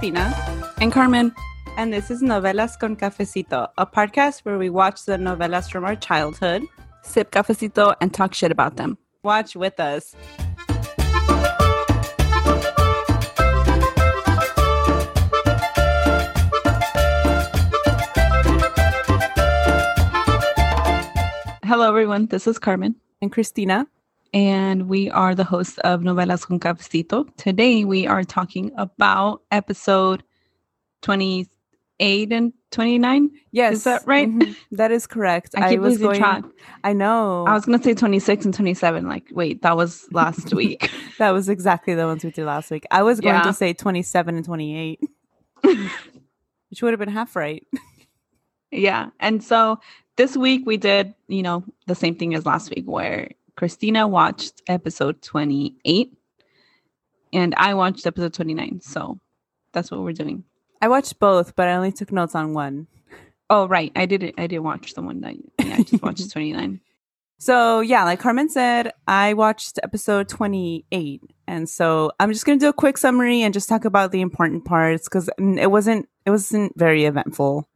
Christina, And Carmen, and this is Novelas con Cafecito, a podcast where we watch the novelas from our childhood. sip cafecito and talk shit about them. Watch with us. Hello, everyone. This is Carmen, And Christina, and we are the hosts of Novelas con Cafecito. Today, we are talking about episode 28 and 29. yes, Is that right? Mhm. That is correct. I keep losing track. I know. I was going to say 26 and 27. Like, wait, that was last week. that was exactly the ones we did last week. I was going Yeah. to say twenty-seven and twenty-eight, which would have been half right. Yeah. And so this week we did, you know, the same thing as last week where Christina watched episode 28 and I watched episode 29. So that's what we're doing. I watched both, but I only took notes on one. Oh, right. I did it. I didn't watch the one that yeah, I just watched 29. So yeah, like Carmen said, I watched episode 28. And so I'm just gonna do a quick summary and just talk about the important parts because it wasn't it wasn't very eventful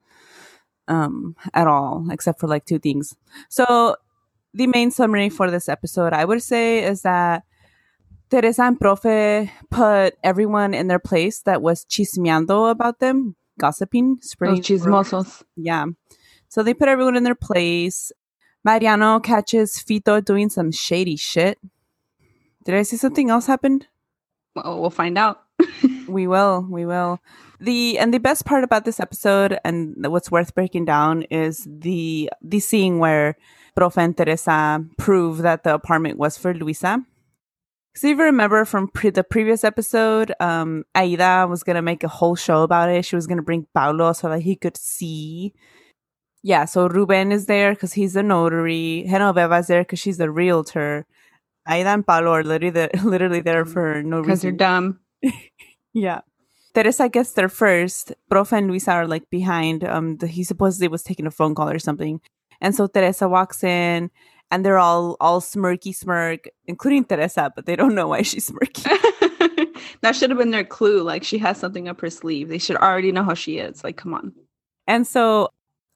um at all, except for like two things. So the main summary for this episode, I would say, is that Teresa and Profe put everyone in their place that was chismeando about them, gossiping, Los spreading chismosos. yeah. So they put everyone in their place. Mariano catches Fito doing some shady shit. Did I see something else happened? Well, we'll find out. We will, we will. The and the best part about this episode and what's worth breaking down is the the scene where Profe and Teresa prove that the apartment was for Luisa. So if you remember from pre- the previous episode, um, Aida was gonna make a whole show about it. She was gonna bring Paulo so that he could see. Yeah, so Ruben is there because he's a notary. Genoveva is there because she's a realtor. Aida and Paulo are literally there, literally there for no reason. Because you're dumb. Yeah. Teresa gets there first. Profe and Luisa are like behind. Um, the, he supposedly was taking a phone call or something, and so Teresa walks in, and they're all all smirky smirk, including Teresa, but they don't know why she's smirky. that should have been their clue. Like she has something up her sleeve. They should already know how she is. Like, come on. and so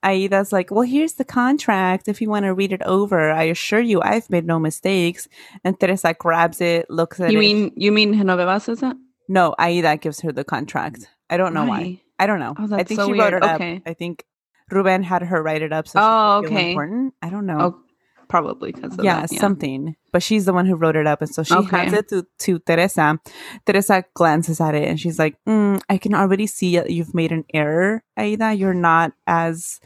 Aida's like, "Well, here's the contract. If you want to read it over, I assure you, I've made no mistakes." And Teresa grabs it, looks at it. You it. mean you mean Genoveva says that? no? Aida gives her the contract. I don't know why. I don't know. Oh, I think so she wrote weird. it up. Okay. I think Ruben had her write it up. So Oh, she could feel okay. important. I don't know. Oh, probably because of yeah, that. Yeah. something. But she's the one who wrote it up, and so she Okay. hands it to to Teresa. Teresa glances at it, and she's like, mm, "I can already see that you've made an error, Aida. You're not as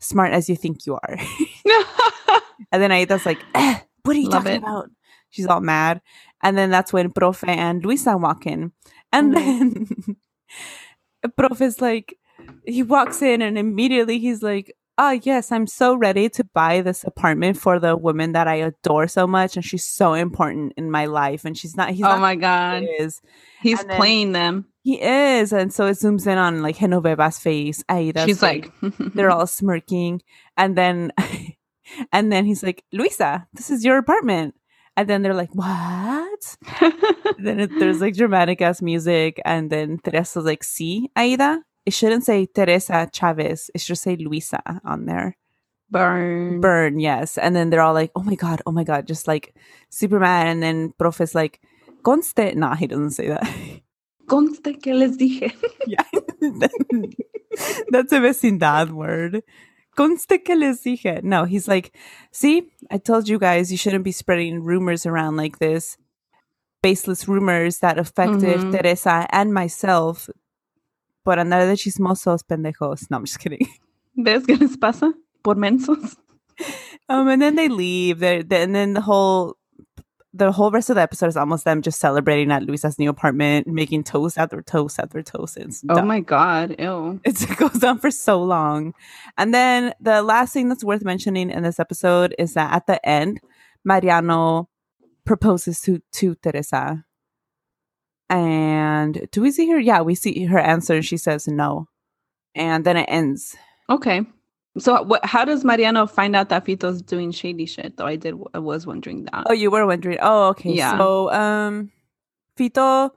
smart as you think you are." and then Aida's like, eh, "What are you Love talking it. about?" She's all mad, and then that's when Profe and Luisa walk in, and then Profe's like, he walks in, and immediately he's like, oh yes i'm so ready to buy this apartment for the woman that i adore so much and she's so important in my life and she's not he's oh not my god, he is. He's And playing them. he is and so it zooms in on like genoveva's face Aida's She's like, they're all smirking and then and then he's like luisa this is your apartment. And then they're like what? Then it, there's like dramatic ass music and then teresa's like see aida it shouldn't say teresa chavez it should say luisa on there burn. burn yes and then they're all like oh my god oh my god just like Superman. and then prof's like conste no he doesn't say that Conste que les dije. yeah that's a vecindad word conste que les dije no he's like see i told you guys you shouldn't be spreading rumors around like this baseless rumors that affected Mhm. Teresa and myself. Por andar de chismosos pendejos. No, I'm just kidding. ¿Ves qué les pasa? Por mensos. Um, and then they leave. They're, they and then the whole the whole rest of the episode is almost them just celebrating at Luisa's new apartment, making toast after toast after toast. It's Oh my god. Ew. It's, it goes on for so long. And then the last thing that's worth mentioning in this episode is that at the end, Mariano proposes to, to Teresa. And do we see her? Yeah, we see her answer. and She says no. And then it ends. Okay. So what how does Mariano find out that Fito's doing shady shit? Though I did I was wondering that. Oh, you were wondering. Oh, okay. Yeah. So, um, Fito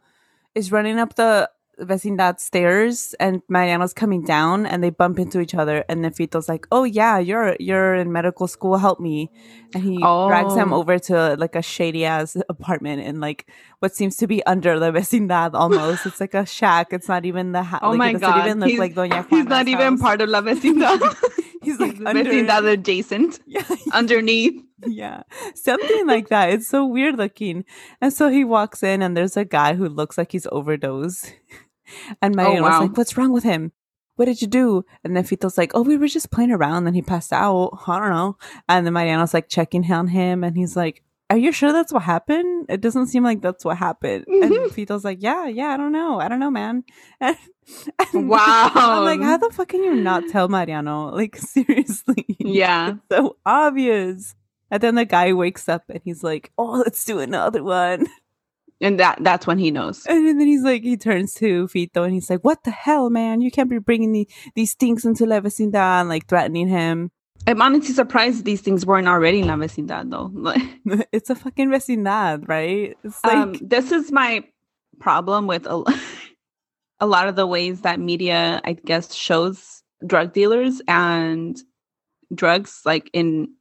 is running up the vecindad stairs, and Mariano's coming down, and they bump into each other. And then Fito's like, "Oh yeah, you're you're in medical school. Help me!" And he drags him Oh. over to like a shady ass apartment in like what seems to be under the vecindad. Almost, it's like a shack. It's not even the house. Oh like, my it doesn't god. even look he's, like Doña he's Juana's not even house. part of La Vecindad. He's like He's under- Vecindad adjacent. Yeah, Underneath. yeah, something like that. It's so weird looking. And so he walks in, and there's a guy who looks like he's overdosed. And Mariano's wow. like, "What's wrong with him? What did you do?" And then Fito's like, "Oh, we were just playing around. Then he passed out. I don't know." And then Mariano's like checking on him, and he's like, "Are you sure that's what happened? It doesn't seem like that's what happened." And Mhm. Fito's like, "Yeah, yeah, I don't know. I don't know, man." And, and Wow. I'm like, "How the fuck can you not tell Mariano? Like, seriously?" Yeah. so obvious. And then the guy wakes up and he's like, "Oh, let's do another one." And that that's when he knows. And then he's like, he turns to Fito and he's like, "What the hell, man? You can't be bringing the, these things into La Vecindad," like threatening him. I'm honestly surprised these things weren't already in La Vecindad though. Like, it's a fucking vecindad, right? It's like, um, this is my problem with a, a lot of the ways that media, I guess, shows drug dealers and drugs like in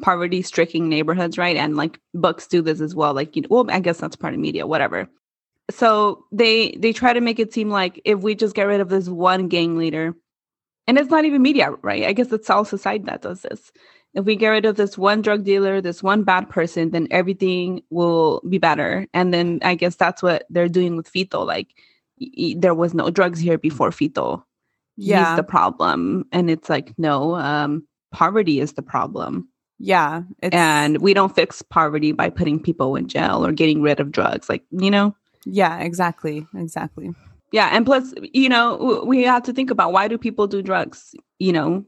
poverty stricken neighborhoods, right? And like books do this as well. Like, you know, well, I guess that's part of media, whatever. So they they try to make it seem like if we just get rid of this one gang leader, and it's not even media, right? I guess it's all society that does this. If we get rid of this one drug dealer, this one bad person, then everything will be better. And then I guess that's what they're doing with Fito. Like y- there was no drugs here before Fito. Yeah. He's the problem. And it's like, no, um, poverty is the problem. Yeah, it's, And we don't fix poverty by putting people in jail or getting rid of drugs. Like, you know? yeah, exactly, exactly. Yeah. And plus, you know, we have to think about why do people do drugs? You know,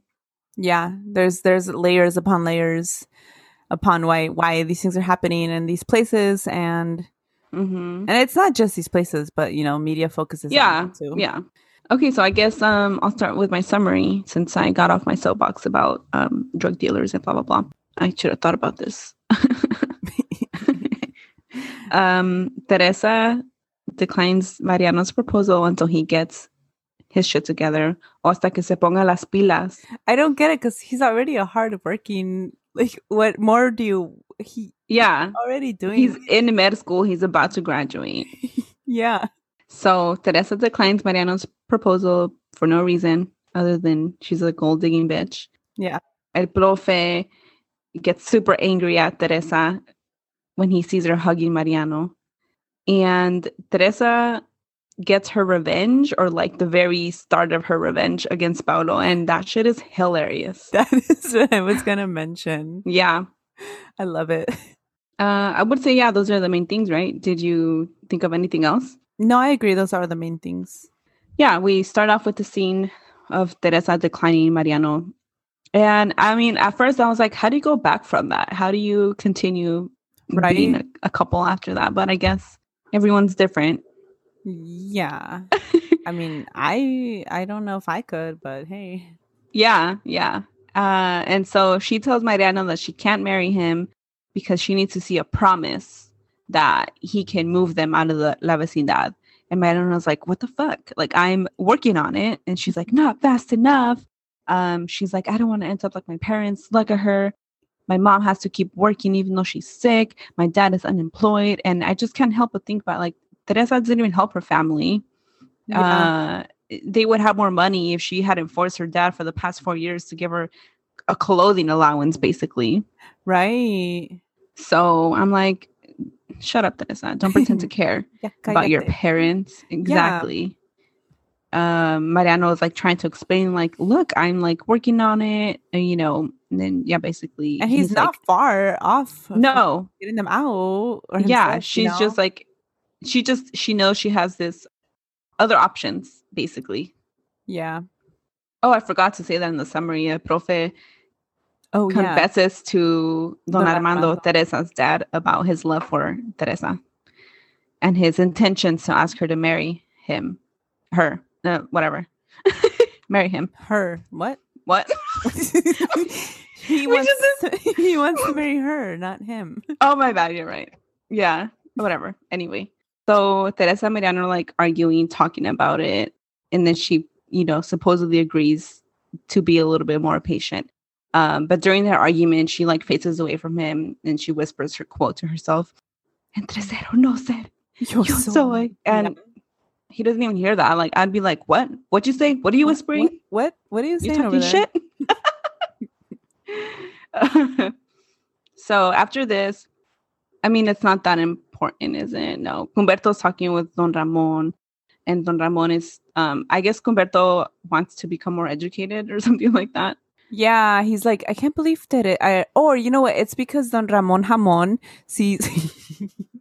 Yeah, there's there's layers upon layers upon why why these things are happening in these places, and hmm and it's not just these places, but you know, media focuses yeah on too. yeah okay so i guess um i'll start with my summary since i got off my soapbox about um drug dealers and blah blah blah i should have thought about this um teresa declines mariano's proposal until he gets his shit together o hasta que se ponga las pilas I don't get it because he's already a hardworking. Like, what more do you? He yeah already doing. he's in med school he's about to graduate yeah, So Teresa declines Mariano's proposal for no reason other than she's a gold digging bitch. Yeah. El profe gets super angry at Teresa when he sees her hugging Mariano. And Teresa gets her revenge or like the very start of her revenge against Paulo. And that shit is hilarious. that is what I was gonna mention. Yeah. I love it. Uh, I would say, yeah, those are the main things, right? Did you think of anything else? No, I agree. Those are the main things. yeah, we start off with the scene of Teresa declining Mariano. And I mean, at first I was like, how do you go back from that? How do you continue Right. being a, a couple after that? But I guess everyone's different. Yeah. I mean, I I don't know if I could, but hey. Yeah, yeah. Uh, and so she tells my Mariano that she can't marry him because she needs to see a promise that he can move them out of the La Vecindad. And Mariano's like, what the fuck? Like, I'm working on it. And she's like, not fast enough. Um, she's like, I don't want to end up like my parents. Look at her. My mom has to keep working even though she's sick. My dad is unemployed. And I just can't help but think about like, Teresa didn't even help her family Yeah. uh, they would have more money if she hadn't forced her dad for the past four years to give her a clothing allowance, basically. right. So I'm like, shut up, Teresa. Don't pretend to care Yeah, about your parents. Exactly. Um, Mariano is like trying to explain, like, look, I'm like working on it, and you know, and then yeah, basically, and he's, not like, far off. no, getting them out. Or yeah, himself, you she's know? just like, she just she knows she has this other options, basically. yeah. Oh, I forgot to say that in the summary. Uh, Profe Oh yeah. confesses to Don, Don Armando, Armando. Teresa's dad, about his love for Teresa and his intentions to ask her to marry him, her, uh, whatever, marry him. Her what? What? he wants just he wants to marry her, not him. oh my bad, you're right. Yeah, whatever. Anyway, so Teresa and Mariano are like arguing, talking about it, and then she, you know, supposedly agrees to be a little bit more patient. Um, but during their argument, she like faces away from him and she whispers her quote to herself, Entre cero no ser, Yo, yo soy. And he doesn't even hear that. Like, I'd be like, what? What'd you say? What are you whispering? What? What, what are you You saying over talking shit? so after this, I mean, it's not that important, is it? No. Humberto's talking with Don Ramon, and Don Ramon is, um, I guess Humberto wants to become more educated or something like that. Yeah, he's like, I can't believe that it. I, or you know what? It's because Don Ramon Hamon sees.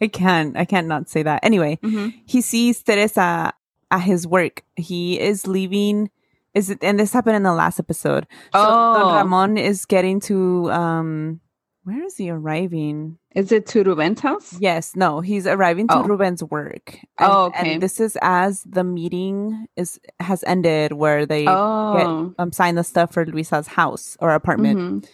I can't. I can't not say that. Anyway, he sees Teresa at his work. He is leaving. Is it? And this happened in the last episode. So Don Oh. Ramon is getting to. um Where is he arriving? Is it to Ruben's house? Yes, no, he's arriving to Oh. Ruben's work. Oh, okay. And this is as the meeting is has ended, where they Oh. um sign the stuff for Luisa's house or apartment. Mhm.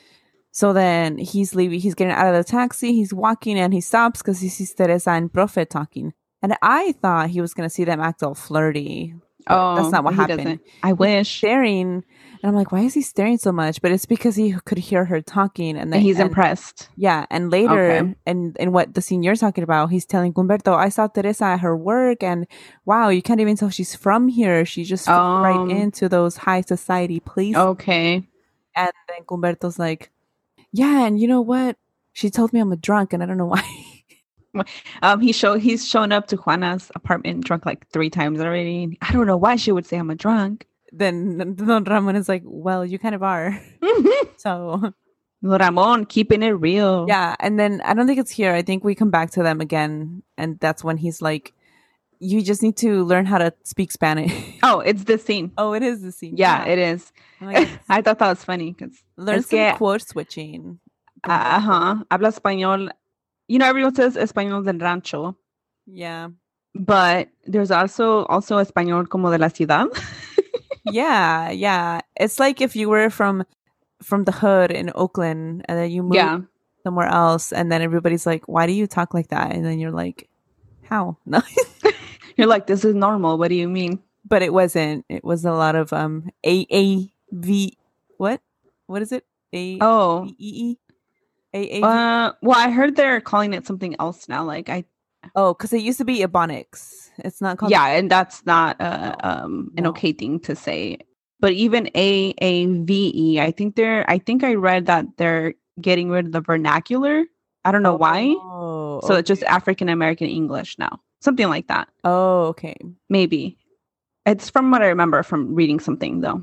So then he's leaving, he's getting out of the taxi, he's walking and he stops because he sees Teresa and Profe talking. And I thought he was going to see them act all flirty. Oh, that's not what happened. doesn't. I wish. Staring, and I'm like, why is he staring so much? But it's because he could hear her talking, and And then he's and- impressed. Yeah, and later, Okay. and and what the scene you're talking about, he's telling Gumberto, I saw Teresa at her work, and wow, you can't even tell she's from here. She just Um, right into those high society places. Okay. And then Gumberto's like, yeah, and you know what? She told me I'm a drunk, and I don't know why. Um, he show he's shown up to Juana's apartment drunk like three times already. I don't know why she would say I'm a drunk. then Don Ramon is like, well, you kind of are. So Ramon keeping it real. yeah, and then I don't think it's here. I think we come back to them again, and that's when he's like, you just need to learn how to speak Spanish. Oh, it's the scene. oh, it is the scene. Yeah, it is. I'm I thought that was funny because learn some que- code switching. uh huh. Habla español. You know, everyone says español del rancho, Yeah. but there's also also español como de la ciudad. Yeah, yeah. It's like if you were from from the hood in Oakland and then you moved yeah. somewhere else and then everybody's like, Why do you talk like that? And then you're like, How? No. You're like, this is normal. What do you mean? but it wasn't. It was a lot of um A A V what? What is it? A Oh, E E? A A uh, well, I heard they're calling it something else now. Like I, Oh, because it used to be Ebonics. It's not called yeah, and that's not uh, um an okay thing to say. But even A A V E, I think they're. I think I read that they're getting rid of the vernacular. I don't know why. Oh, So it's just. African American English now, something like that. Oh, okay. Maybe it's from what I remember from reading something though.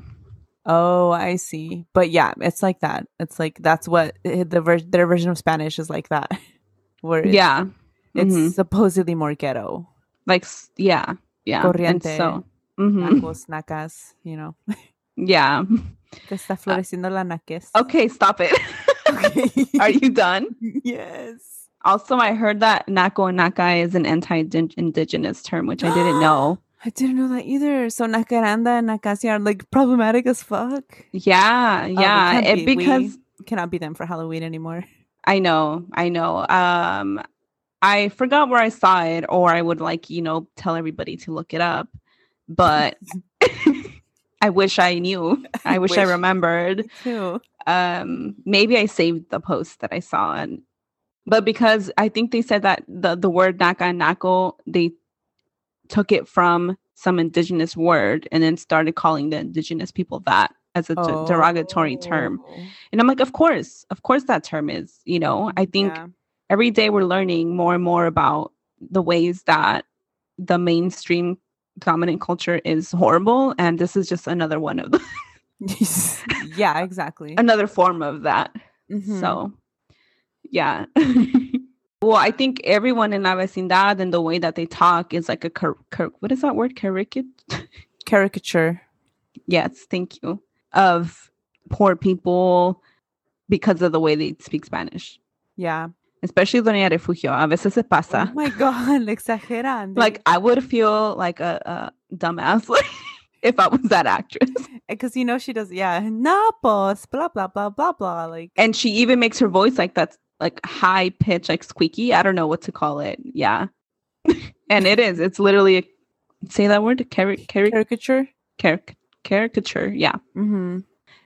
Oh, I see. But yeah, it's like that. It's like that's what eh, the ver- their version of Spanish is like that. Where it's, yeah, it's mhm. supposedly more ghetto. like yeah, yeah. And Corriente. so, mhm, Nacos, nacas, you know. yeah. Está floreciendo la naques. Okay, stop it. Okay. Are you done? yes. Also, I heard that Naco and Nakai is an anti-indigenous term, which I didn't know. I didn't know that either. So Nakaranda and Nakasi are like problematic as fuck. Yeah, Oh, yeah. it- be. Because cannot be them for Halloween anymore. I know, I know. Um, I forgot where I saw it, or I would like you know tell everybody to look it up. But I wish I knew. I wish, I Wish. remembered. Too. Um, maybe I saved the post that I saw, and but because I think they said that the the word Naca and Naco they took it from some indigenous word and then started calling the indigenous people that as a de- derogatory term. Oh. And I'm like, of course, of course, that term is, you know, I think Yeah. every day we're learning more and more about the ways that the mainstream dominant culture is horrible and this is just another one of them yeah, exactly. another form of that Mhm. so yeah well i think everyone in la vecindad and the way that they talk is like a cur- cur- what is that word caricature caricature. yes thank you of poor people because of the way they speak spanish Yeah. especially doña refugio a veces se pasa Oh my god, exagerando. like i would feel like a, a dumbass like, if i was that actress eh, because you know she does. Yeah, no, boss. Blah blah blah blah blah. Like and she even makes her voice like that like high pitch like squeaky. I don't know what to call it. Yeah. And it is. It's literally a say that word? Cari- cari- caricature. caric- caricature. Yeah. Mm-hmm.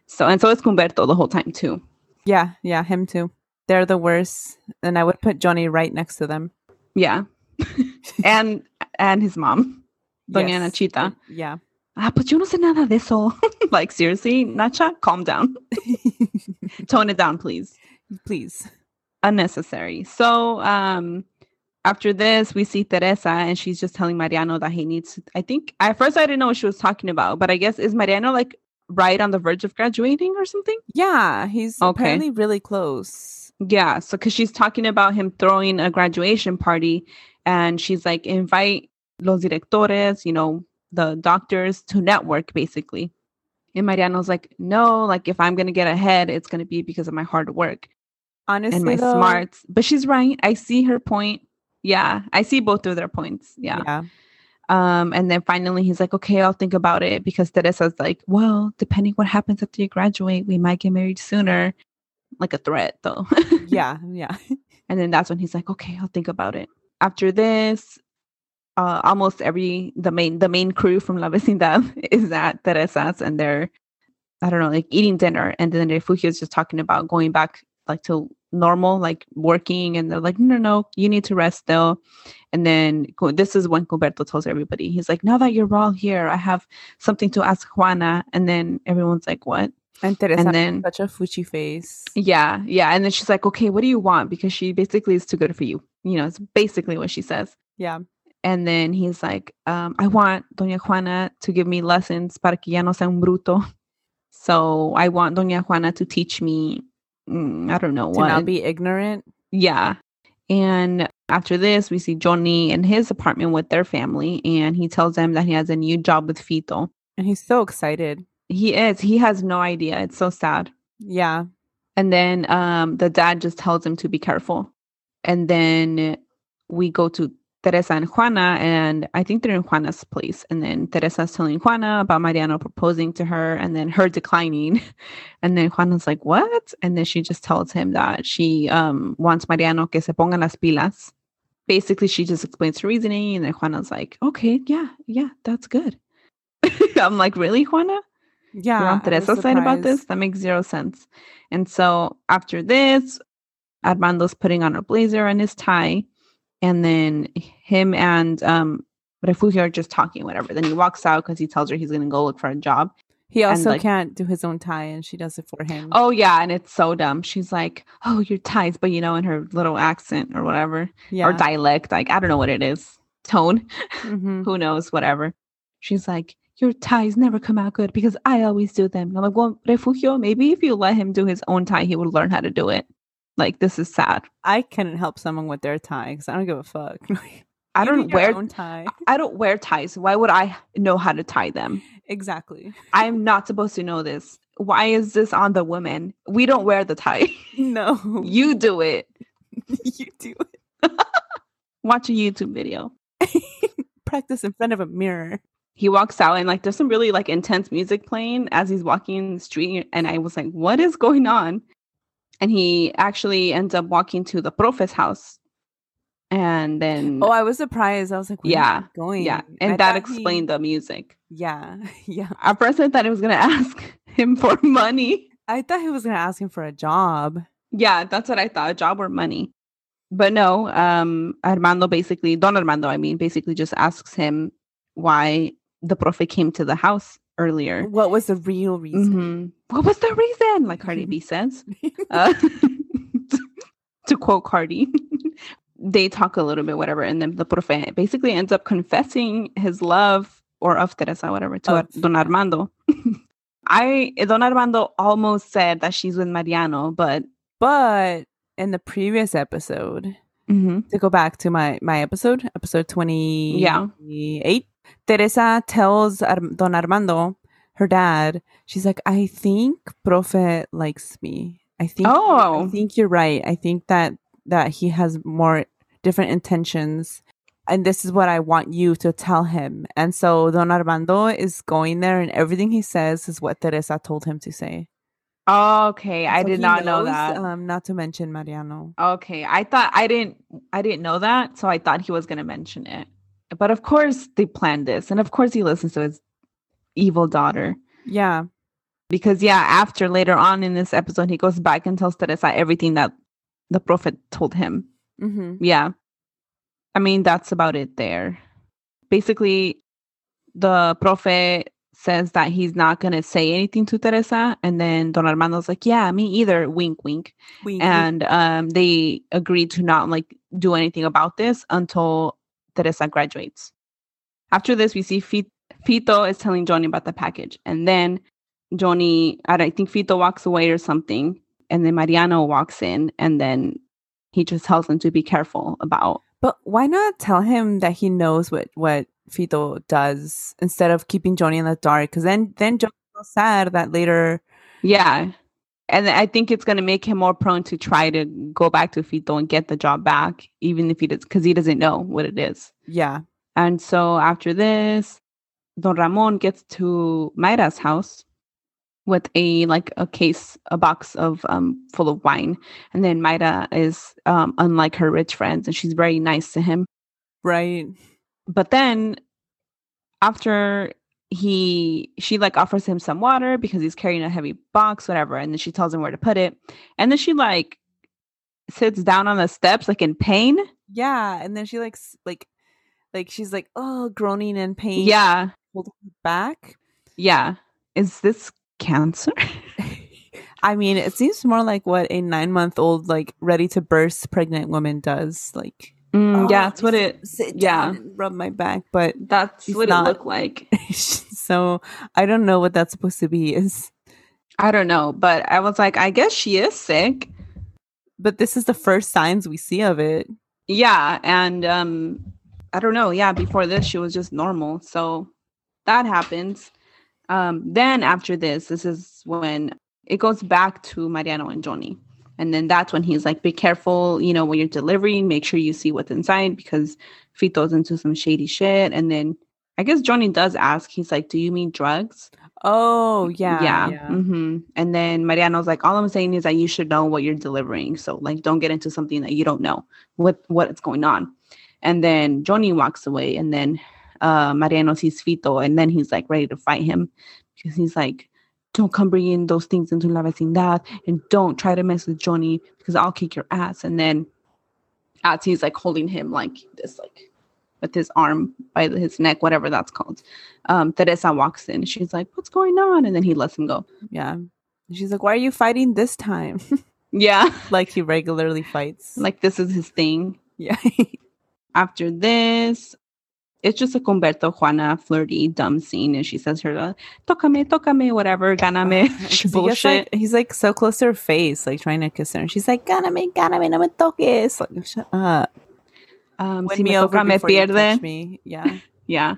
so and so it's Cumberto the whole time too. Yeah, yeah, him too. They're the worst, and I would put Johnny right next to them. yeah. And and his mom. Doña Yes. nachita. Yeah. ah pues yo no sé nada de eso. Like seriously nacha calm down. Tone it down please. Please. Unnecessary. So um after this we see Teresa and she's just telling Mariano that he needs I think at first I didn't know what she was talking about, but I guess is Mariano like right on the verge of graduating or something? Yeah, he's Okay. apparently really close. Yeah, so cuz she's talking about him throwing a graduation party and she's like invite los directores, you know, the doctors to network basically. And Mariano's like, "No, like if I'm going to get ahead, it's going to be because of my hard work." Honestly, and my though, smarts. But she's right. I see her point. Yeah, I see both of their points. Yeah. yeah. Um, and then finally he's like, okay, I'll think about it because Teresa's like, well, depending what happens after you graduate, we might get married sooner. Like a threat, though. yeah, yeah. and then that's when he's like, okay, I'll think about it. After this, uh, almost every the main the main crew from La Vecindad is at Teresa's and they're I don't know, like eating dinner. And then Refugio is just talking about going back like to normal, like working. And they're like, no, no, no, you need to rest still. And then this is when Gilberto tells everybody, he's like, now that you're all here, I have something to ask Juana. And then everyone's like, what? And Teresa And then- such a fuchi face. Yeah, yeah. And then she's like, okay, what do you want? Because she basically is too good for you. You know, it's basically what she says. Yeah. And then he's like, um, I want Doña Juana to give me lessons para que ya no sea un bruto. So I want Doña Juana to teach me, I don't know To what. not be ignorant. yeah. And after this, we see Johnny in his apartment with their family, and he tells them that he has a new job with Fito. And he's so excited. He is. He has no idea. It's so sad. Yeah. And then um, the dad just tells him to be careful. And then we go to Teresa and Juana, and I think they're in Juana's place. And then Teresa's telling Juana about Mariano proposing to her and then her declining. And then Juana's like, What? And then she just tells him that she um, wants Mariano que se ponga las pilas. Basically, she just explains her reasoning. And then Juana's like, Okay, yeah, yeah, that's good. I'm like, Really, Juana? Yeah. You're on Teresa's side about this? That makes zero sense. And so after this, Armando's putting on a blazer and his tie. And then him and um Refugio are just talking, whatever. Then he walks out because he tells her he's gonna go look for a job. He also like- can't do his own tie, and she does it for him. Oh yeah, and it's so dumb. She's like, Oh, your ties, but you know, in her little accent or whatever. yeah. Or dialect. Like, I don't know what it is. Tone. Mhm. Who knows, whatever. She's like, Your ties never come out good because I always do them. And I'm like, Well, Refugio, maybe if you let him do his own tie, he would learn how to do it. Like, this is sad. I couldn't help someone with their tie because I don't give a fuck. I do don't wear tie. I don't wear ties. Why would I know how to tie them? Exactly. I'm not supposed to know this. Why is this on the women? We don't wear the tie. No, you do it. you do it. Watch a YouTube video. Practice in front of a mirror. He walks out and like there's some really like intense music playing as he's walking in the street and I was like, what is going on? And he actually ends up walking to the profe's house. And then Oh, I was surprised. I was like, Yeah, going? yeah, I and that thought he- explained the music. Yeah, yeah. At first I thought he was gonna ask him for money. I thought he was gonna ask him for a job. Yeah, that's what I thought, a job or money. But no, um, Armando basically, Don Armando, I mean, basically just asks him why the profe came to the house earlier. What was the real reason? Mhm. What was the reason? Like Cardi B says. Uh, to quote Cardi. they talk a little bit, whatever, and then the profe basically ends up confessing his love or of Teresa, whatever, to Of- Don Armando. I Don Armando almost said that she's with Mariano, but But in the previous episode, to go back to my my episode, episode twenty Yeah. eight, Teresa tells Don Armando, her dad, she's like, I think Profe likes me. I think. Oh. I think you're right. I think that that he has more different intentions. And this is what I want you to tell him. And so Don Armando is going there, and everything he says is what Teresa told him to say. okay, I did not know that. Um, not to mention Mariano. Okay, I thought I didn't I didn't know that, so I thought he was going to mention it. But of course they planned this, and of course he listens to his evil daughter. Yeah. Because yeah, after later on in this episode, he goes back and tells Teresa everything that the profe told him. Mm-hmm. Yeah, I mean that's about it there. Basically, the profe says that he's not going to say anything to Teresa, and then Don Armando's like, "Yeah, me either." Wink, wink. and um, they agreed to not like do anything about this until Teresa graduates. After this, we see Fito is telling Johnny about the package, and then Johnny, I I think Fito walks away or something, and then Mariano walks in, and then he just tells him to be careful about. But why not tell him that he knows what what Fito does instead of keeping Johnny in the dark? Because then then Johnny's so sad that later. Yeah. And I think it's going to make him more prone to try to go back to Fito and get the job back, even if he does, because he doesn't know what it is. Yeah. And so after this, Don Ramon gets to Mayra's house with a like a case, a box of um full of wine. And then Mayra is um unlike her rich friends and she's very nice to him. Right. But then after he she like offers him some water because he's carrying a heavy box, whatever, and then she tells him where to put it. And then she like sits down on the steps like in pain. Yeah. And then she like s- like like she's like oh groaning in pain. Yeah. Holding back. Yeah. Is this cancer? I mean, it seems more like what a nine month old like ready to burst pregnant woman does. Like Mm, "Oh, yeah, that's what it. yeah. rub my back, but That's what not. it looked like. so I don't know what that's supposed to be. Is I don't know, but I was like, I guess she is sick. but this is the first signs we see of it. Yeah, and um, I don't know. Yeah, before this, she was just normal. So that happens. Um, then after this, this is when it goes back to Mariano and Johnny. And then that's when he's like, be careful, you know, when you're delivering, make sure you see what's inside because Fito's into some shady shit. And then I guess Johnny does ask, he's like, Do you mean drugs? Oh yeah, yeah. hmm And then Mariano's like, all I'm saying is that you should know what you're delivering. So like, don't get into something that you don't know what what's going on. And then Johnny walks away, and then uh, Mariano sees Fito, and then he's like ready to fight him because he's like, don't come bringing those things into La Vecindad, and don't try to mess with Johnny because I'll kick your ass. And then as he's like holding him like this, like with his arm by his neck, whatever that's called. Um, Teresa walks in. She's like, "What's going on?" And then he lets him go. yeah. She's like, "Why are you fighting this time?" Yeah, like he regularly fights. like this is his thing. yeah, After this, it's just a Humberto Juana flirty dumb scene, and she says her "tocame, tocame," whatever, ganame, 'Cause he bullshit. like, he's like so close to her face, like trying to kiss her, and she's like, "Gáname, gáname, no me toques." Like, shut up. um, Win si me me toca, me pierde. me. Yeah. Yeah,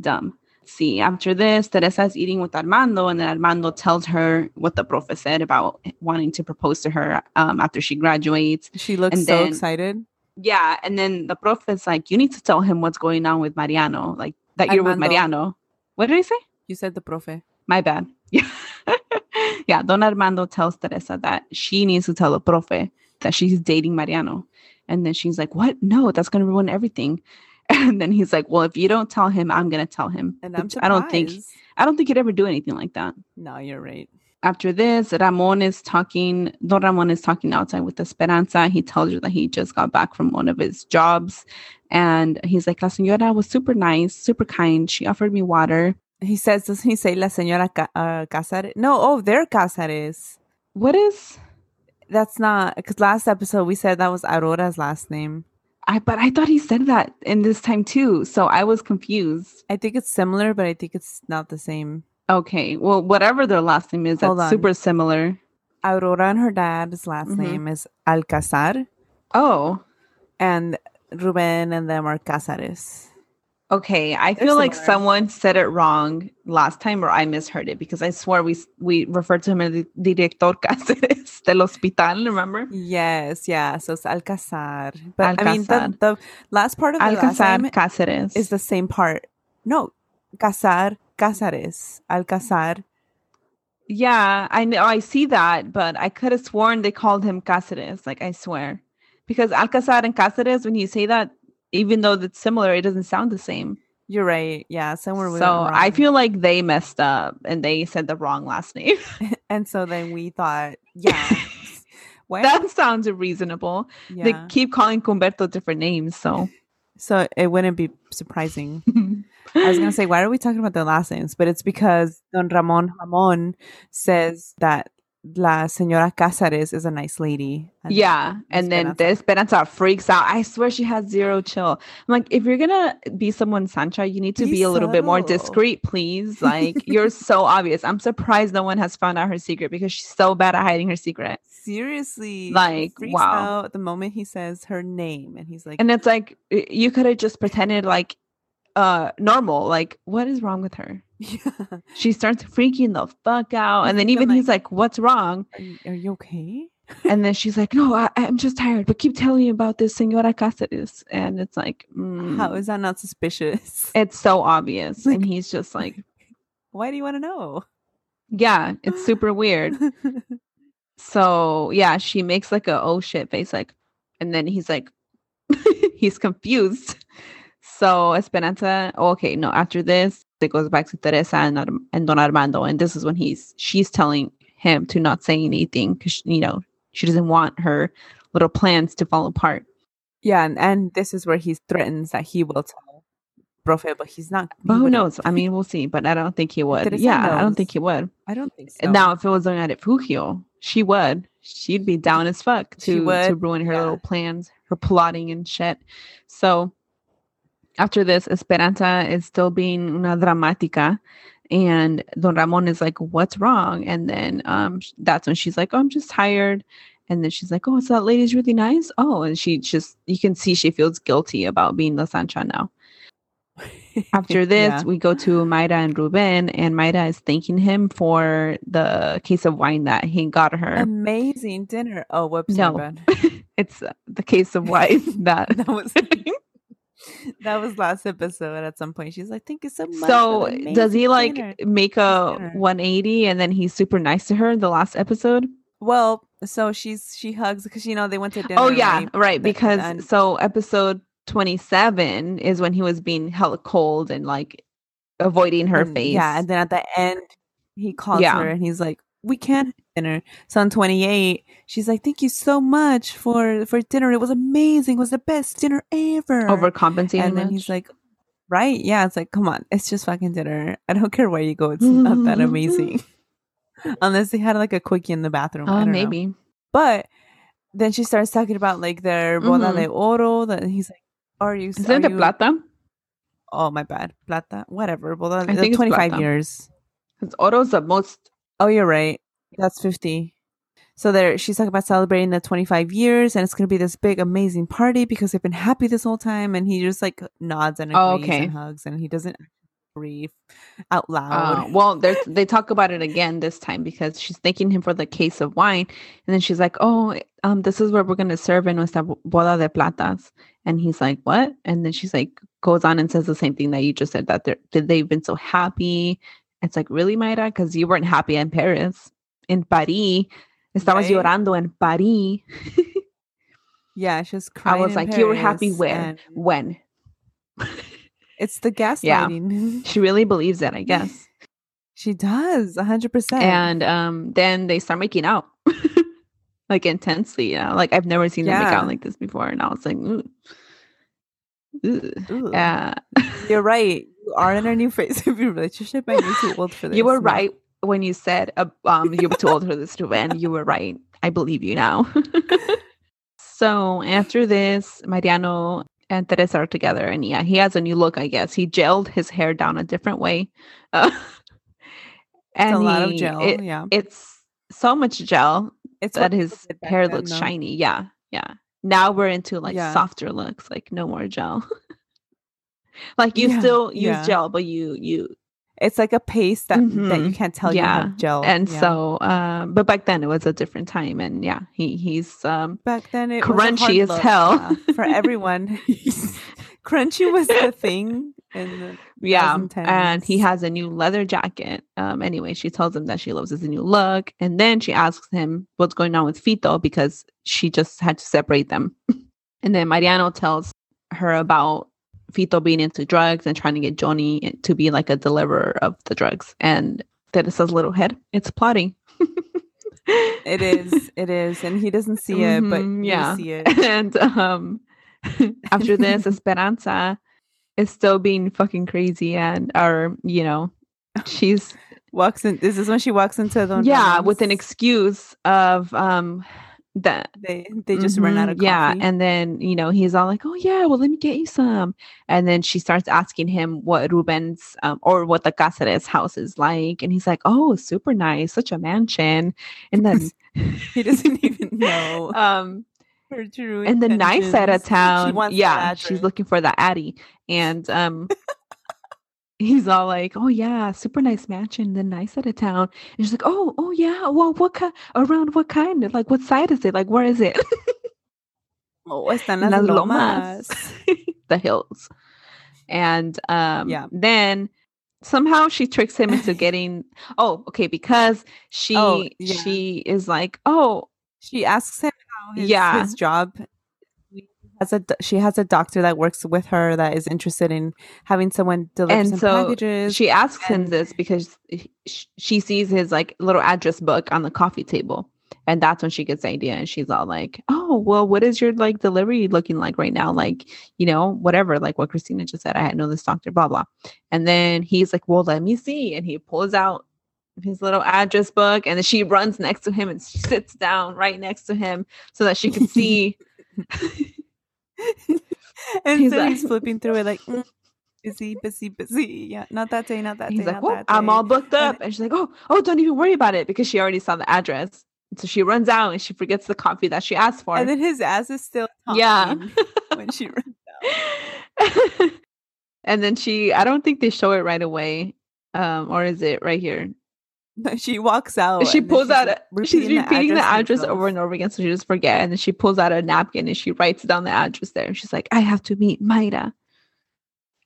dumb. See, after this, Teresa's eating with Armando, and then Armando tells her what the profe said about wanting to propose to her um, after she graduates. She looks And so then- excited. Yeah, and then the profe's like, "You need to tell him what's going on with Mariano, like that you're with Mariano." What did I say? You said the profe. My bad. Yeah, yeah. Don Armando tells Teresa that she needs to tell the profe that she's dating Mariano, and then she's like, "What? No, that's gonna ruin everything." And then he's like, "Well, if you don't tell him, I'm gonna tell him." And I'm I don't think. I don't think he'd ever do anything like that. No, you're right. After this, Ramon is talking. Don Ramon is talking outside with Esperanza. He tells her that he just got back from one of his jobs, and he's like, "La señora was super nice, super kind. She offered me water." He says, doesn't he say La Señora Ca- uh, Casares? No, oh, they're Casares. What is? That's not because last episode we said that was Aurora's last name. I but I thought he said that in this time too, so I was confused. I think it's similar, but I think it's not the same. Okay, well, whatever their last name is, Hold that's on. super similar. Aurora and her dad's last Mhm. name is Alcazar, Oh, and Ruben and them are Casares. okay. I They're feel like someone said it wrong last time, or I misheard it because I swore we we referred to him as Director Cáceres del Hospital. Remember? Yes, yeah. So it's Alcazar. But I mean, the, the last part of the last Alcazar name Cáceres is the same part. No, Casar, Casares, Alcazar. Yeah, I know. Oh, I see that, but I could have sworn they called him Cáceres. Like I swear, because Alcazar and Cáceres, when you say that, even though it's similar, it doesn't sound the same. You're right. Yeah, somewhere we So I feel like they messed up and they said the wrong last name. and so then we thought, yeah, that sounds reasonable. yeah. They keep calling Cumberto different names, so so it wouldn't be surprising. I was gonna say, why are we talking about their last names? But it's because Don Ramon Ramon says that La Señora Casares is a nice lady. And yeah. And then the Esperanza freaks out. I swear she has zero chill. I'm like, if you're gonna be someone Sancha, you need to Be be, a little bit more discreet, please. Like you're so obvious. I'm surprised no one has found out her secret because she's so bad at hiding her secret. seriously, Like, wow. the moment he says her name, and he's like, And it's like you could have just pretended like uh normal. Like, what is wrong with her? yeah. She starts freaking the fuck out. And then even even he's like- like, What's wrong? are, you, are you okay? And then she's like, No, I, I'm just tired, but keep telling me about this Senora Cáceres. And it's like, mm, How is that not suspicious? it's so obvious. Like- and he's just like, Why do you want to know? Yeah, it's super weird. So yeah, she makes like a oh shit face, like, and then he's like, he's confused. So Esperanza, okay, no, after this, it goes back to Teresa and, and Don Armando, and this is when he's she's telling him to not say anything because you know she doesn't want her little plans to fall apart. yeah, and, and this is where he threatens that he will tell Profe, but he's not. he But who knows? I mean, we'll see, but I don't think he would. Teresa yeah, I don't think he would. I don't think so. Now, if it was Doña Refugio, she would. She'd be down as fuck to to ruin her yeah. little plans, her plotting and shit. So after this, Esperanza is still being una dramática, and Don Ramon is like, "What's wrong?" And then um, that's when she's like, "Oh, I'm just tired." And then she's like, "Oh, so that lady's really nice." Oh, and she just you can see she feels guilty about being the Sancha now. After this, Yeah. we go to Mayra and Ruben, and Mayra is thanking him for the case of wine that he got her. amazing dinner. Oh, whoops, No. it's uh, the case of wine that. that was that was last episode. At some point, she's like, "Thank you so much." so does he like dinner." make a dinner. 180 and then he's super nice to her in the last episode? Well, so she's she hugs because you know they went to oh, dinner. oh yeah, right? right. Because and- so episode 27 is when he was being hella cold and like avoiding her and- face. Yeah, and then at the end, he calls Yeah. her and he's like, "We can't have dinner." So on twenty eight, she's like, "Thank you so much for for dinner. It was amazing. It was the best dinner ever." overcompensating. and then much? he's like, "Right? Yeah." It's like, come on, it's just fucking dinner. I don't care where you go. It's not that amazing, unless they had like a quickie in the bathroom. Uh, don't know. maybe. But then she starts talking about like their boda Mhm. de oro. That he's like, "Are you?" Is it the plata? Oh my bad, plata. Whatever. Boda. I think it's twenty five plata. years. Because Oro's the most. Oh, you're right. That's 50. So there, she's talking about celebrating the 25 years, and it's going to be this big, amazing party because they've been happy this whole time. And he just like nods and agrees Oh, okay. and hugs, and he doesn't breathe out Uh, loud. well, they talk about it again this time because she's thanking him for the case of wine, and then she's like, "Oh, um, this is where we're gonna serve in nuestra boda de platas," and he's like, "What?" And then she's like, goes on and says the same thing that you just said that they're that they've been so happy. It's like, really, Mayra, because you weren't happy in Paris, in Paris. Estabas Right. llorando en Paris. yeah, she's crying. I was like, you were happy Paris, where? and When? It's the gaslighting. She really believes it, I guess. she does, 100%. and um then they start making out like intensely you know like i've never seen them make out like this before and i was like Ooh. Ooh. Ooh. yeah You're right. You are in a new phase of your relationship, and you're too old for this. you were right when you said uh, um you were too old for this to end you were right i believe you now So after this, Mariano and Teresa are together, and yeah, he has a new look. I guess he gelled his hair down a different way, uh, and a lot of gel. it- yeah. it's so much gel It's that his people did back hair looks though. shiny. Yeah, yeah. Now we're into like Yeah. softer looks, like no more gel. like you Yeah, still use yeah. gel, but you you It's like a paste that that you Mhm. can't tell you Yeah, have gel. and yeah. so um but back then it was a different time and yeah he he's um back then it was crunchy as hell. for everyone. crunchy was the thing, and yeah and he has a new leather jacket um anyway she tells him that she loves his new look and then she asks him what's going on with fito because she just had to separate them and then mariano tells her about fito being into drugs and trying to get johnny to be like a deliverer of the drugs and teresa's little head it's plotting it is, it is, and he doesn't see it, but Mhm, you yeah. see it. and um after this esperanza is still being fucking crazy and or you know she's Walks in. This is when she walks into the yeah with an excuse of um that They they just ran out of yeah and then you know he's all like oh yeah well let me get you some. And then she starts asking him what ruben's um, or what the Cáceres house is like and he's like oh super nice such a mansion. And then he doesn't even know um her true in the nice side of. She town wants yeah she's looking for the addy and um he's all like oh yeah super nice mansion the nice side of town and she's like oh oh yeah well what kind around what kind of like what side is it like where is it Oh, están Las las Lomas. lomas. the hills and um Yeah. then somehow she tricks him into getting oh okay because she Oh, yeah. she is like oh She asks him how his, Yeah. his job has a she has a doctor that works with her that is interested in having someone deliver and some so packages. she asks him this because she sees his like little address book on the coffee table. And that's when she gets the idea and she's all like oh well what is your like delivery looking like right now? Like you know whatever like what christina just said i had know this doctor blah blah. And then he's like well let me see. And he pulls out his little address book and then she runs next to him and sits down right next to him so that she can see and he's so like- he's flipping through it like mm, busy, busy, busy. Yeah, not that day, not that he's day. like, well, that I'm day." all booked up. And she's like, oh, oh, don't even worry about it because she already saw the address. So she runs out and she forgets the coffee that she asked for. And then his ass is still Yeah. when she runs out. and then she, I don't think they show it right away. Um, or is it right here? No, she walks out. she pulls out, like, a, she's repeating the address herself. over and over again. So she just forget. And then she pulls out a napkin and she writes down the address there. And she's like, I have to meet Mayra.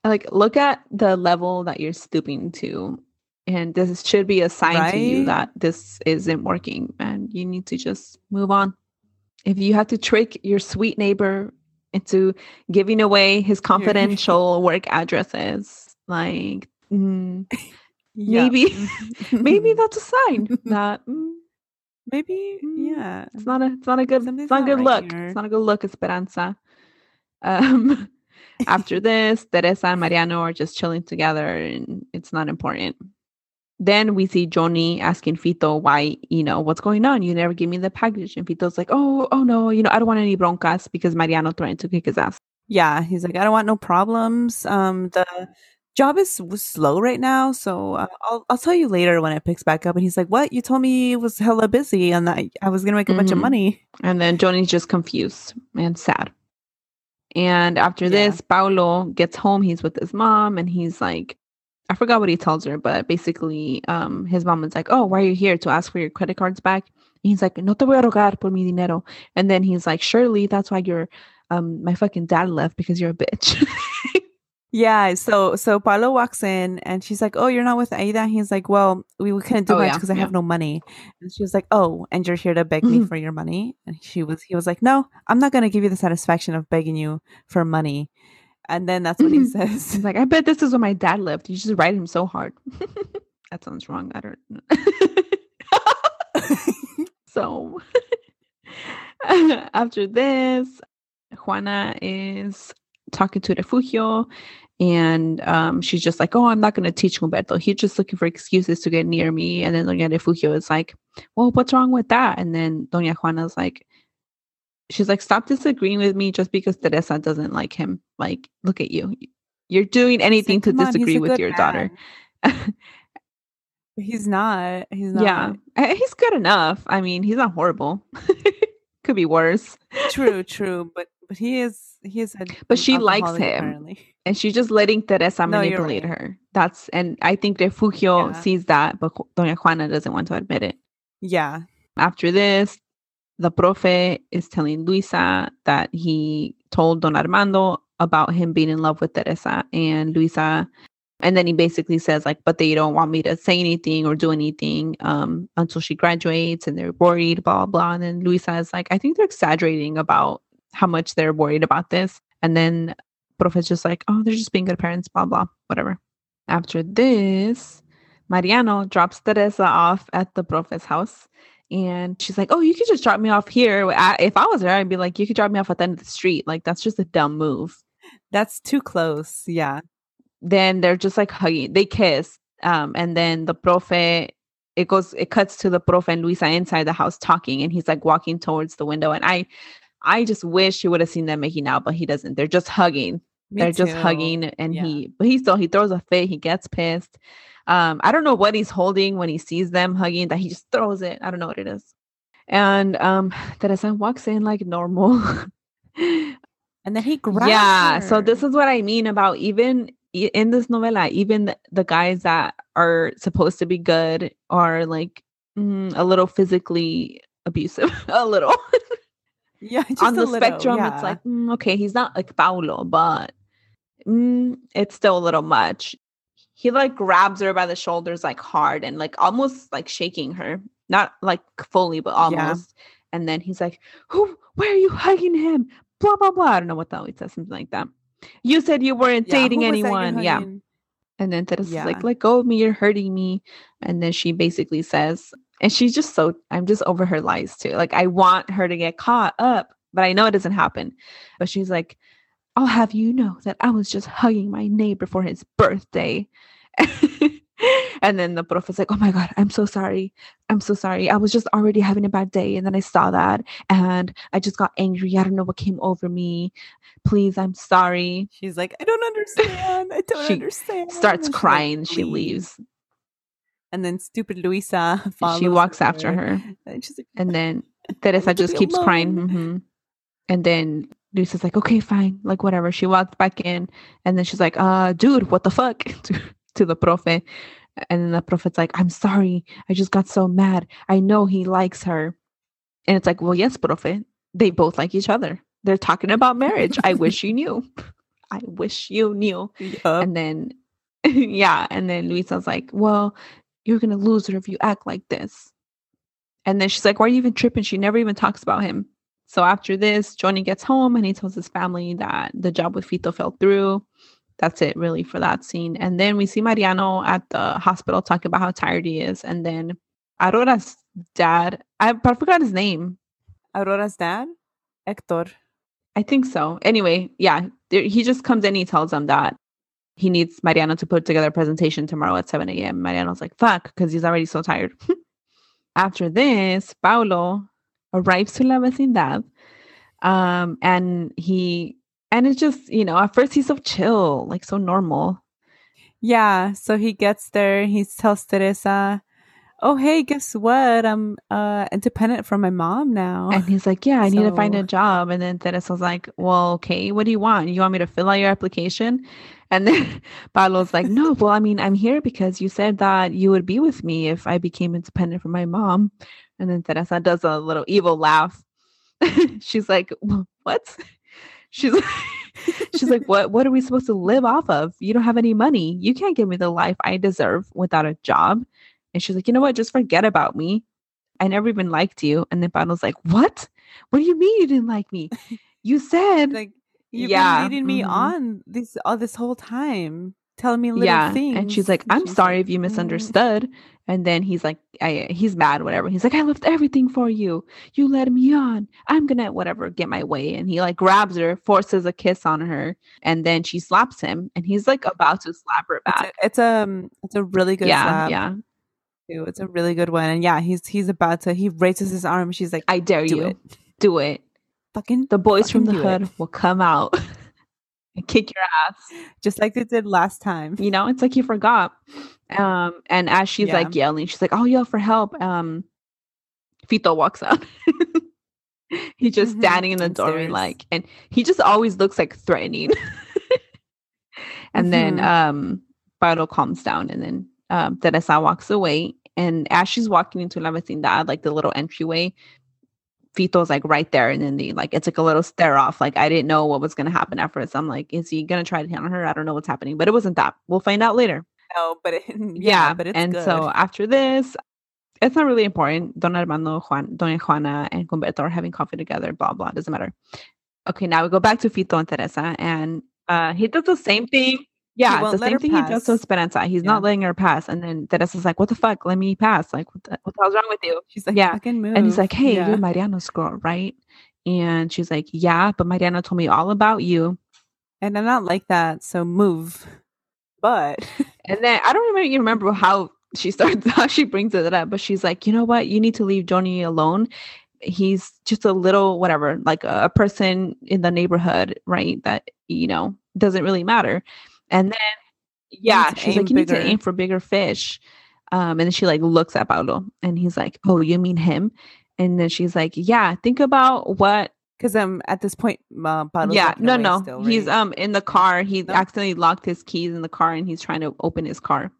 Like, look at the level that you're stooping to. And this should be a sign to you that this isn't working and you need to just move on. If you have to trick your sweet neighbor into giving away his confidential work addresses, like, mm, Yeah. maybe maybe that's a sign that mm, maybe Mm, yeah. it's not a it's not a good Something's it's not a good right look. here. It's not a good look, Esperanza. Um after this, Teresa and Mariano are just chilling together and it's not important. Then we see Johnny asking Fito why, you know, what's going on? You never give me the package. And Fito's like, oh, oh no, you know, I don't want any broncas because Mariano threatened to kick his ass. Yeah, he's like, I don't want no problems. Um, the job is slow right now, so uh, I'll I'll tell you later when it picks back up. And he's like, What? You told me it was hella busy and that I was gonna make a bunch of Mhm. money. And then Johnny's just confused and sad. And after Yeah. this, Paolo gets home. He's with his mom, and he's like, I forgot what he tells her, but basically, um, his mom is like, "Oh, why are you here to ask for your credit cards back?" And he's like, "No te voy a rogar por mi dinero." And then he's like, "Surely that's why your, um, my fucking dad left because you're a bitch." Yeah, so so Paulo walks in and she's like, "Oh, you're not with Aida." He's like, "Well, we, we couldn't do Oh, much yeah, because I yeah. have no money." And she was like, "Oh, and you're here to beg me Mhm. for your money?" And she was he was like, "No, I'm not going to give you the satisfaction of begging you for money." And then that's what he Mhm. says. he's like, "I bet this is when my dad left. You just write him so hard." that sounds wrong. I don't know. so after this, Juana is talking to Refugio, and um, she's just like, "Oh, I'm not going to teach Humberto. He's just looking for excuses to get near me." And then Doña Refugio is like, "Well, what's wrong with that?" And then Doña Juana's like, she's like, stop disagreeing with me just because Teresa doesn't like him. Like, look at you. You're doing anything like, to "Come on, disagree with your daughter. He's not. He's not. yeah. He's good enough. I mean, he's not horrible. Could be worse. True, true. But but he is he is a, But she likes him. apparently. And she's just letting Teresa No, manipulate right. her. That's and I think Refugio Yeah. sees that, but Doña Juana doesn't want to admit it. Yeah. After this, the profe is telling Luisa that he told Don Armando about him being in love with Teresa and Luisa. And then he basically says, like, but they don't want me to say anything or do anything um, until she graduates and they're worried, blah, blah. And then Luisa is like, I think they're exaggerating about how much they're worried about this. And then Profe's just like, oh, they're just being good parents, blah, blah, whatever. After this, Mariano drops Teresa off at the Profe's house. And she's like, oh, you could just drop me off here. I, if I was there, I'd be like, you could drop me off at the end of the street. Like, that's just a dumb move. That's too close. Yeah. Then they're just like hugging. They kiss. Um, and then the profe, it goes, it cuts to the profe and Luisa inside the house talking, and he's like walking towards the window. And I, I just wish he would have seen them making out, but he doesn't. They're just hugging. Me they're just hugging, and Yeah. he, but he still he throws a fit. He gets pissed. Um, I don't know what he's holding when he sees them hugging. That he just throws it. I don't know what it is. And um, Teresa walks in like normal. And then he grabs yeah so this is what i mean about even in this novela even the, the guys that are supposed to be good are like mm, a little physically abusive a little yeah, just on the little, spectrum yeah. it's like mm, okay he's not like paulo but mm, it's still a little much. He like grabs her by the shoulders like hard and like almost like shaking her. Not like fully but almost. And then he's like who why are you hugging him? Blah blah blah. I don't know what hell he says something like that. You said you weren't Yeah, dating who was that you're anyone. Yeah. and then Teresa's Yeah. like, let go of me, you're hurting me. And then she basically says, and she's just so, I'm just over her lies too. Like, I want her to get caught up, but I know it doesn't happen. But she's like, I'll have you know that I was just hugging my neighbor for his birthday. and then the profe is like, oh my God, I'm so sorry. I'm so sorry. I was just already having a bad day. And then I saw that and I just got angry. I don't know what came over me. Please, I'm sorry. She's like, I don't understand. I don't She understand. Starts she's like, crying. she leaves. And then stupid Luisa She walks after her. And like, And then Teresa just keeps crying. alone. hmm And then Luisa's like, okay, fine, like whatever. She walks back in and then she's like, uh, dude, what the fuck? to, to the profe. And then the profe's like, I'm sorry. I just got so mad. I know he likes her. And it's like, well, yes, profe. They both like each other. They're talking about marriage. I wish you knew. I wish you knew. Yup. And then, yeah. And then Luisa's like, well, you're going to lose her if you act like this. And then she's like, why are you even tripping? She never even talks about him. So after this, Johnny gets home and he tells his family that the job with Fito fell through. That's it, really, for that scene. And then we see Mariano at the hospital talking about how tired he is. And then Aurora's dad, I, I forgot his name. Aurora's dad, Hector. I think so. Anyway, yeah, he just comes in. He tells them that he needs Mariano to put together a presentation tomorrow at 7 a.m. Mariano's like, fuck, because he's already so tired. After this, Paulo arrives to La Vecindad. Um, and he, and it's just, you know, at first he's so chill, like so normal. Yeah, so he gets there. He tells Teresa, "Oh, hey, guess what? I'm uh independent from my mom now." And he's like, yeah, I need to find a job. And then Teresa's like, well, okay, what do you want? You want me to fill out your application? And then Pablo's like, no, well, I mean, I'm here because you said that you would be with me if I became independent from my mom. And then Teresa does a little evil laugh. She's like, "Wh- what? She's like, she's like, what, what are we supposed to live off of? You don't have any money. You can't give me the life I deserve without a job. And she's like, you know what? Just forget about me. I never even liked you. And then Pablo's like, what? What do you mean you didn't like me? You said, like you've Yeah, been leading me mhm. on this all this whole time, telling me little yeah. things. And she's like, I'm she's sorry like, if you "Mm." misunderstood. And then he's like, I, he's mad, whatever. He's like, I left everything for you. You led me on. I'm gonna whatever get my way. And he like grabs her, forces a kiss on her, and then she slaps him. And he's like about to slap her It's back. a, it's a um, it's a really good yeah, slap. yeah. Too. It's a really good one. And yeah, he's he's about to he raises his arm. She's like, I dare do you. it. Do it. fucking the boys from the fucking do it. hood will come out and kick your ass. just like they did last time. You know, it's like you forgot. Um, and as she's Yeah. like yelling, she's like, "Oh, yell for help!" Um, Fito walks out. He's just Mhm. standing in the doorway, like, and he just always looks like threatening. and then Mhm. um, calms down, and then um, Teresa walks away. And as she's walking into La Vecindad, like the little entryway, Fito's like right there, and then the like it's like a little stare off. Like I didn't know what was gonna happen after first. I'm like, is he gonna try to hit on her? I don't know what's happening, but it wasn't that. We'll find out later. No, but it, yeah, Yeah, but it's and good. so after this, it's not really important. Don Armando, Juan, Doña Juana, and Humberto are having coffee together. Blah blah. Doesn't matter. Okay, now we go back to Fito and Teresa, and uh, he does the same thing. Yeah, the same thing he does with pass. Esperanza. He's Yeah. not letting her pass, and then Teresa's like, "What the fuck? Let me pass! Like, what the, what the hell's wrong with you?" she's like, yeah, fucking move. And he's like, "Hey, yeah. you're Mariano's girl, right?" And she's like, "Yeah, but Mariano told me all about you." and I'm not like that, so move. But And then I don't remember you remember how she starts how she brings it up, but she's like, you know what, you need to leave Johnny alone. He's just a little whatever, like a, a person in the neighborhood, right? That you know doesn't really matter. And then yeah, she's like, you need to aim for bigger fish. Um, and then she like looks at Paulo and he's like, Oh, you mean him? And then she's like, Yeah, think about what because um at this point, uh, Paulo's yeah, no, no. still, He's um in the car. He No? accidentally locked his keys in the car, and he's trying to open his car.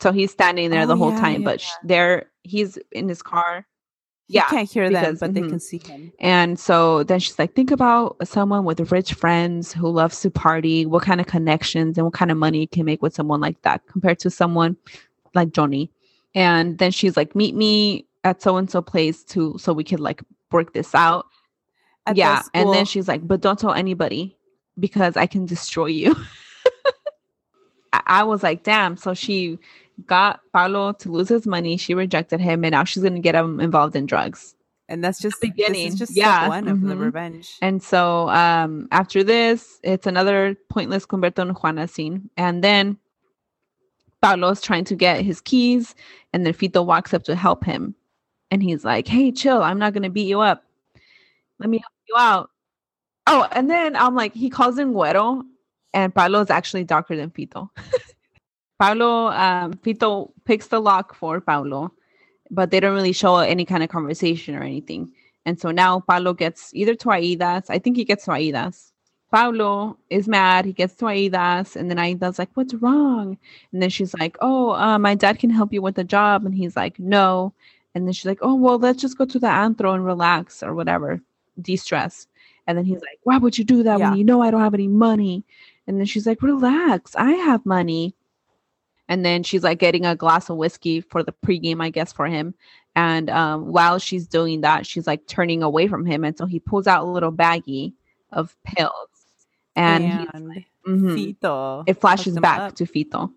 So he's standing there the Oh, whole yeah, time, yeah, but sh- there he's in his car. Yeah, can't hear them, because- but they mhm. can see him. and so then she's like, think about someone with rich friends who loves to party. What kind of connections and what kind of money you can make with someone like that compared to someone like Johnny. And then she's like, meet me at so and so place to so we could like work this out. At yeah, and then she's like, but don't tell anybody because I can destroy you. I, I was like, damn. So she got Paulo to lose his money. She rejected him, and now she's gonna get him involved in drugs. and that's just beginning, This is just yeah, one of the mhm. revenge. And so um after this, it's another pointless Humberto and Juana scene. And then Paulo's trying to get his keys, and then Fito walks up to help him. And he's like, Hey, chill, I'm not gonna beat you up. Let me help you out. Oh, and then I'm like, he calls him Güero, and Paulo is actually darker than Fito. Paulo, um, Fito picks the lock for Paulo, but they don't really show any kind of conversation or anything. And so now Paulo gets either to Aidas. I think he gets to Aidas. Paulo is mad. He gets to Aidas, and then Aida's like, "What's wrong?" And then she's like, "Oh, uh, my dad can help you with the job." And he's like, "No." And then she's like, "Oh, well, let's just go to the antro and relax or whatever, de-stress." And then he's like, "Why would you do that Yeah. when you know I don't have any money?" And then she's like, "Relax, I have money." And then she's like getting a glass of whiskey for the pregame, I guess, for him. And um, while she's doing that, she's like turning away from him. And so he pulls out a little baggie of pills. And, and like, mhm. Fito it flashes back up. to Fito,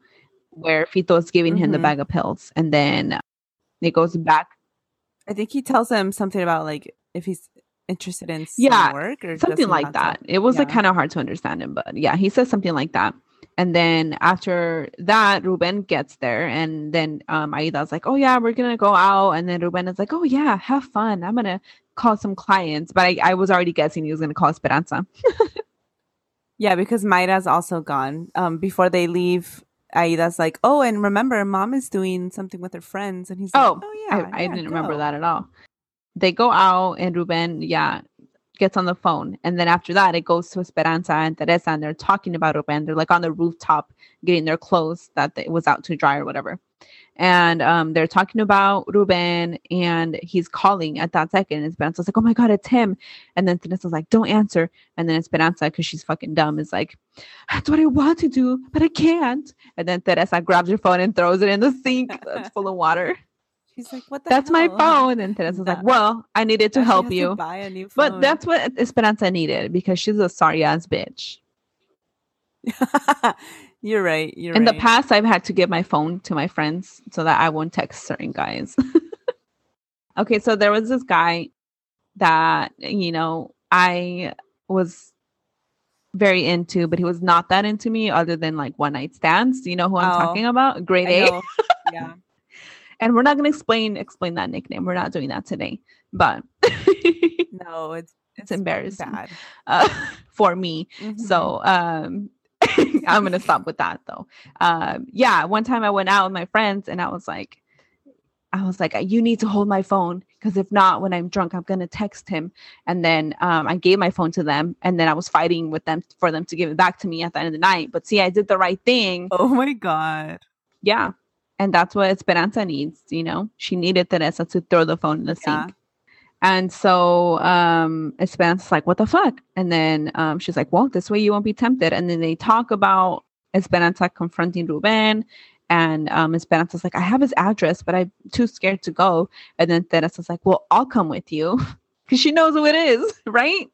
where Fito is giving him the Mhm. bag of pills. And then it goes back. I think he tells him something about like if he's interested in some Yeah, work or something like that. It was like kind of hard to understand him, but yeah, he says something like that. And then after that, Ruben gets there, and then um, Aida's like, "Oh yeah, we're gonna go out." And then Ruben is like, "Oh yeah, have fun. I'm gonna call some clients." But I, I was already guessing he was gonna call Esperanza. Yeah, because Mayra's also gone. Um, before they leave, Aida's like, "Oh, and remember, mom is doing something with her friends," and he's Oh, like, "Oh yeah, I, I didn't remember that at all. They go out, and Ruben, yeah, gets on the phone, and then after that, it goes to Esperanza and Teresa, and they're talking about Ruben. They're like on the rooftop getting their clothes that they, was out to dry or whatever. And um, they're talking about Ruben, and he's calling at that second. And Esperanza's like, "Oh my god, it's him!" And then Teresa's like, "Don't answer." And then Esperanza, because she's fucking dumb, is like, "That's what I want to do, but I can't." And then Teresa grabs her phone and throws it in the sink that's full of water. She's like, "What the? That's my phone. And Teresa's like, well, I needed to help you. buy a new phone. But that's what Esperanza needed because she's a sorry ass bitch. you're right. You're In the past, I've had to give my phone to my friends so that I won't text certain guys. okay, so there was this guy that, you know, I was very into, but he was not that into me other than like one night stands. Do you know who I'm Oh, talking about? Grade I A. yeah. And we're not gonna explain explain that nickname. We're not doing that today. But No, it's It's embarrassing Bad. uh, for me. Mhm. So um, I'm gonna stop with that though. Um, yeah, one time I went out with my friends and I was like, I was like, you need to hold my phone because if not, when I'm drunk, I'm gonna text him. And then um, I gave my phone to them, and then I was fighting with them for them to give it back to me at the end of the night. But see, I did the right thing. oh my god. Yeah, and that's what Esperanza needs. You know, she needed Teresa to throw the phone in the Yeah. sink. And so um Esperanza's like, what the fuck? And then um she's like, well, this way you won't be tempted. And then they talk about Esperanza confronting Ruben. And um Esperanza's like, I have his address, but I'm too scared to go. And then Teresa's like, well, I'll come with you. Because she knows who it is, right?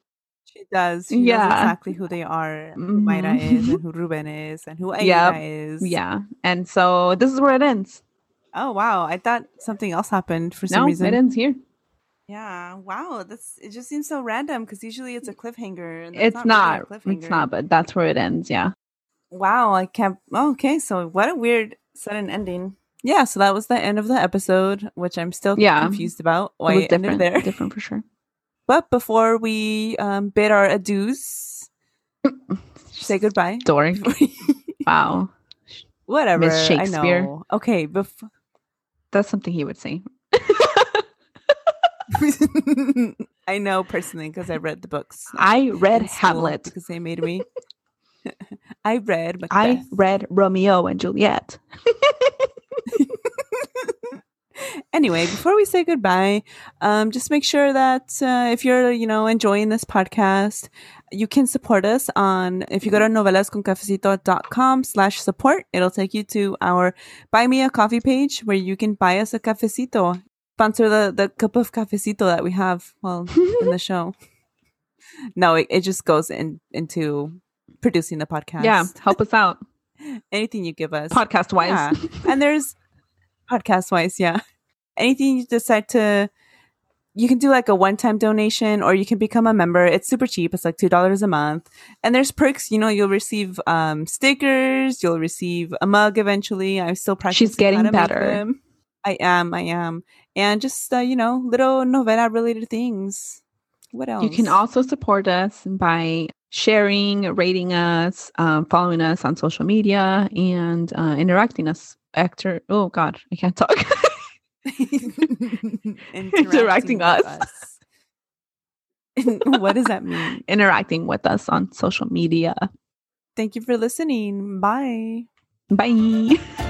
She does. She knows Yeah. exactly who they are, who Mayra Mhm. is, and who Ruben is, and who Aida Yep. is. Yeah. And so this is where it ends. Oh wow! I thought something else happened for some No, reason. it ends here. Yeah. Wow. That's it. Just seems so random because usually it's a cliffhanger. It's really a not. cliffhanger. It's not, but that's where it ends. Yeah. Wow. I can't. Oh, okay. So what a weird sudden ending. Yeah. So that was the end of the episode, which I'm still Yeah. confused about why it was different. there. Different for sure. But before we um, bid our adieus, say goodbye. Story. Wow. Whatever. Miss Shakespeare. I know. Okay. Before. That's something he would say. I know personally because I read the books. I read Hamlet. because they made me. I read Macbeth. I read Romeo and Juliet. Anyway, before we say goodbye, um, just make sure that uh, if you're, you know, enjoying this podcast, you can support us on, if you go to novelasconcafecito.com slash support, it'll take you to our buy me a coffee page where you can buy us a cafecito. Sponsor the, the cup of cafecito that we have, well, in the show. No, it, it just goes in, into producing the podcast. Yeah, help us out Anything you give us. podcast wise. Yeah. and there's podcast wise, yeah. Anything you decide to, you can do like a one time donation or you can become a member. It's super cheap. It's like $2 a month. And there's perks. You know, you'll receive um, stickers, you'll receive a mug eventually. I'm still practicing. She's getting how to better. I am. I am. And just, uh, you know, little novela related things. What else? You can also support us by sharing, rating us, um, following us on social media, and uh, interacting us. Actor, oh God, I can't talk. Interacting with us. us. what does that mean? interacting with us on social media. Thank you for listening. Bye. Bye.